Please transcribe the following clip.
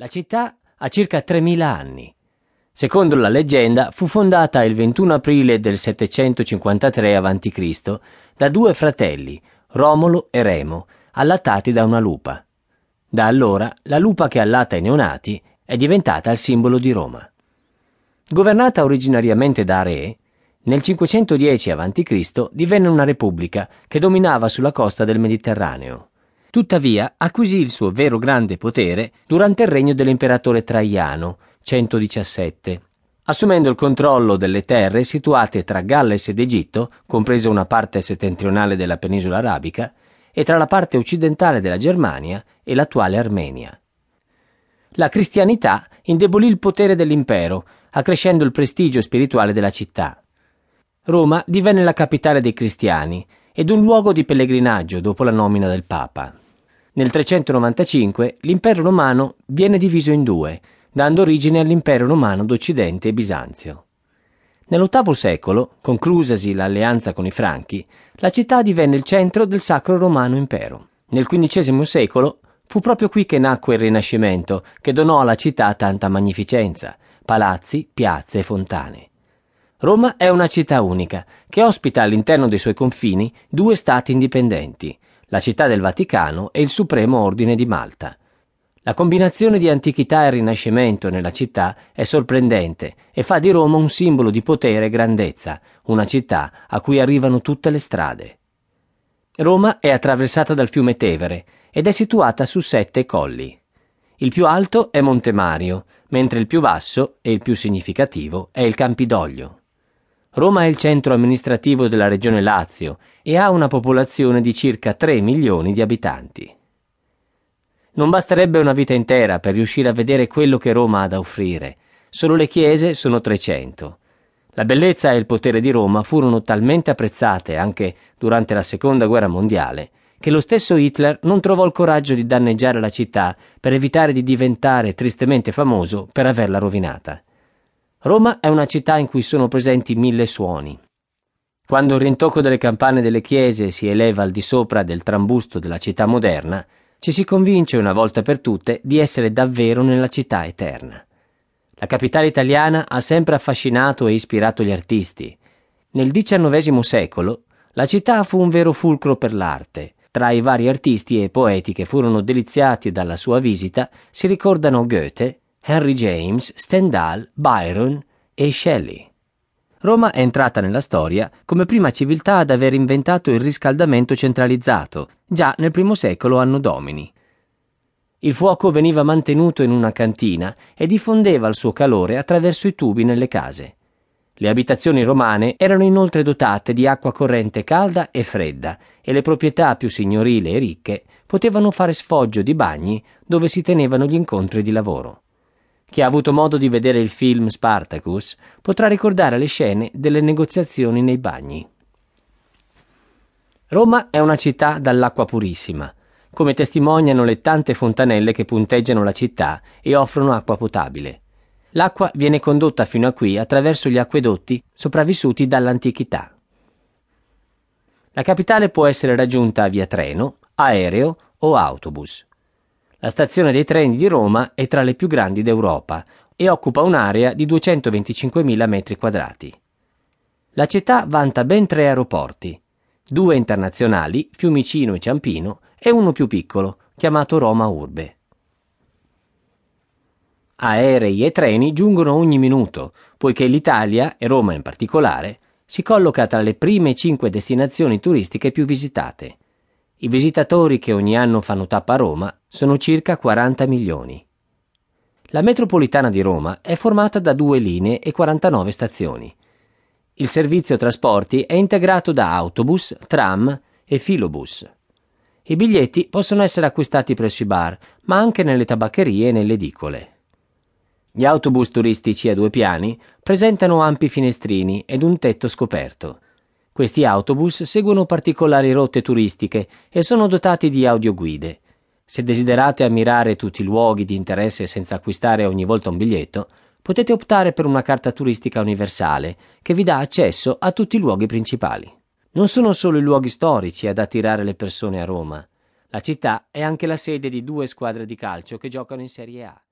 La città ha circa 3000 anni. Secondo la leggenda fu fondata il 21 aprile del 753 a.C. da due fratelli, Romolo e Remo, allattati da una lupa. Da allora la lupa che allatta i neonati è diventata il simbolo di Roma. Governata originariamente da re, nel 510 a.C. divenne una repubblica che dominava sulla costa del Mediterraneo. Tuttavia acquisì il suo vero grande potere durante il regno dell'imperatore Traiano, 117, assumendo il controllo delle terre situate tra Galles ed Egitto, compresa una parte settentrionale della penisola arabica, e tra la parte occidentale della Germania e l'attuale Armenia. La cristianità indebolì il potere dell'impero, accrescendo il prestigio spirituale della città. Roma divenne la capitale dei cristiani ed un luogo di pellegrinaggio dopo la nomina del Papa. Nel 395 l'impero romano viene diviso in due, dando origine all'impero romano d'Occidente e Bisanzio. Nell'VIII secolo, conclusasi l'alleanza con i Franchi, la città divenne il centro del Sacro Romano Impero. Nel XV secolo fu proprio qui che nacque il Rinascimento, che donò alla città tanta magnificenza, palazzi, piazze e fontane. Roma è una città unica, che ospita all'interno dei suoi confini due stati indipendenti, la città del Vaticano e il Supremo Ordine di Malta. La combinazione di antichità e rinascimento nella città è sorprendente e fa di Roma un simbolo di potere e grandezza, una città a cui arrivano tutte le strade. Roma è attraversata dal fiume Tevere ed è situata su sette colli. Il più alto è Monte Mario, mentre il più basso e il più significativo è il Campidoglio. Roma è il centro amministrativo della regione Lazio e ha una popolazione di circa 3 milioni di abitanti. Non basterebbe una vita intera per riuscire a vedere quello che Roma ha da offrire. Solo le chiese sono 300. La bellezza e il potere di Roma furono talmente apprezzate anche durante la Seconda Guerra Mondiale che lo stesso Hitler non trovò il coraggio di danneggiare la città per evitare di diventare tristemente famoso per averla rovinata. Roma è una città in cui sono presenti mille suoni. Quando il rintocco delle campane delle chiese si eleva al di sopra del trambusto della città moderna, ci si convince una volta per tutte di essere davvero nella città eterna. La capitale italiana ha sempre affascinato e ispirato gli artisti. Nel XIX secolo la città fu un vero fulcro per l'arte. Tra i vari artisti e poeti che furono deliziati dalla sua visita si ricordano Goethe, Henry James, Stendhal, Byron e Shelley. Roma è entrata nella storia come prima civiltà ad aver inventato il riscaldamento centralizzato, già nel primo secolo anno domini. Il fuoco veniva mantenuto in una cantina e diffondeva il suo calore attraverso i tubi nelle case. Le abitazioni romane erano inoltre dotate di acqua corrente calda e fredda e le proprietà più signorili e ricche potevano fare sfoggio di bagni dove si tenevano gli incontri di lavoro. Chi ha avuto modo di vedere il film Spartacus potrà ricordare le scene delle negoziazioni nei bagni. Roma è una città dall'acqua purissima, come testimoniano le tante fontanelle che punteggiano la città e offrono acqua potabile. L'acqua viene condotta fino a qui attraverso gli acquedotti sopravvissuti dall'antichità. La capitale può essere raggiunta via treno, aereo o autobus. La stazione dei treni di Roma è tra le più grandi d'Europa e occupa un'area di 225.000 metri quadrati. La città vanta ben tre aeroporti, due internazionali, Fiumicino e Ciampino, e uno più piccolo, chiamato Roma Urbe. Aerei e treni giungono ogni minuto, poiché l'Italia, e Roma in particolare, si colloca tra le prime cinque destinazioni turistiche più visitate. I visitatori che ogni anno fanno tappa a Roma sono circa 40 milioni. La metropolitana di Roma è formata da due linee e 49 stazioni. Il servizio trasporti è integrato da autobus, tram e filobus. I biglietti possono essere acquistati presso i bar, ma anche nelle tabaccherie e nelle edicole. Gli autobus turistici a due piani presentano ampi finestrini ed un tetto scoperto. Questi autobus seguono particolari rotte turistiche e sono dotati di audioguide. Se desiderate ammirare tutti i luoghi di interesse senza acquistare ogni volta un biglietto, potete optare per una carta turistica universale che vi dà accesso a tutti i luoghi principali. Non sono solo i luoghi storici ad attirare le persone a Roma. La città è anche la sede di due squadre di calcio che giocano in Serie A.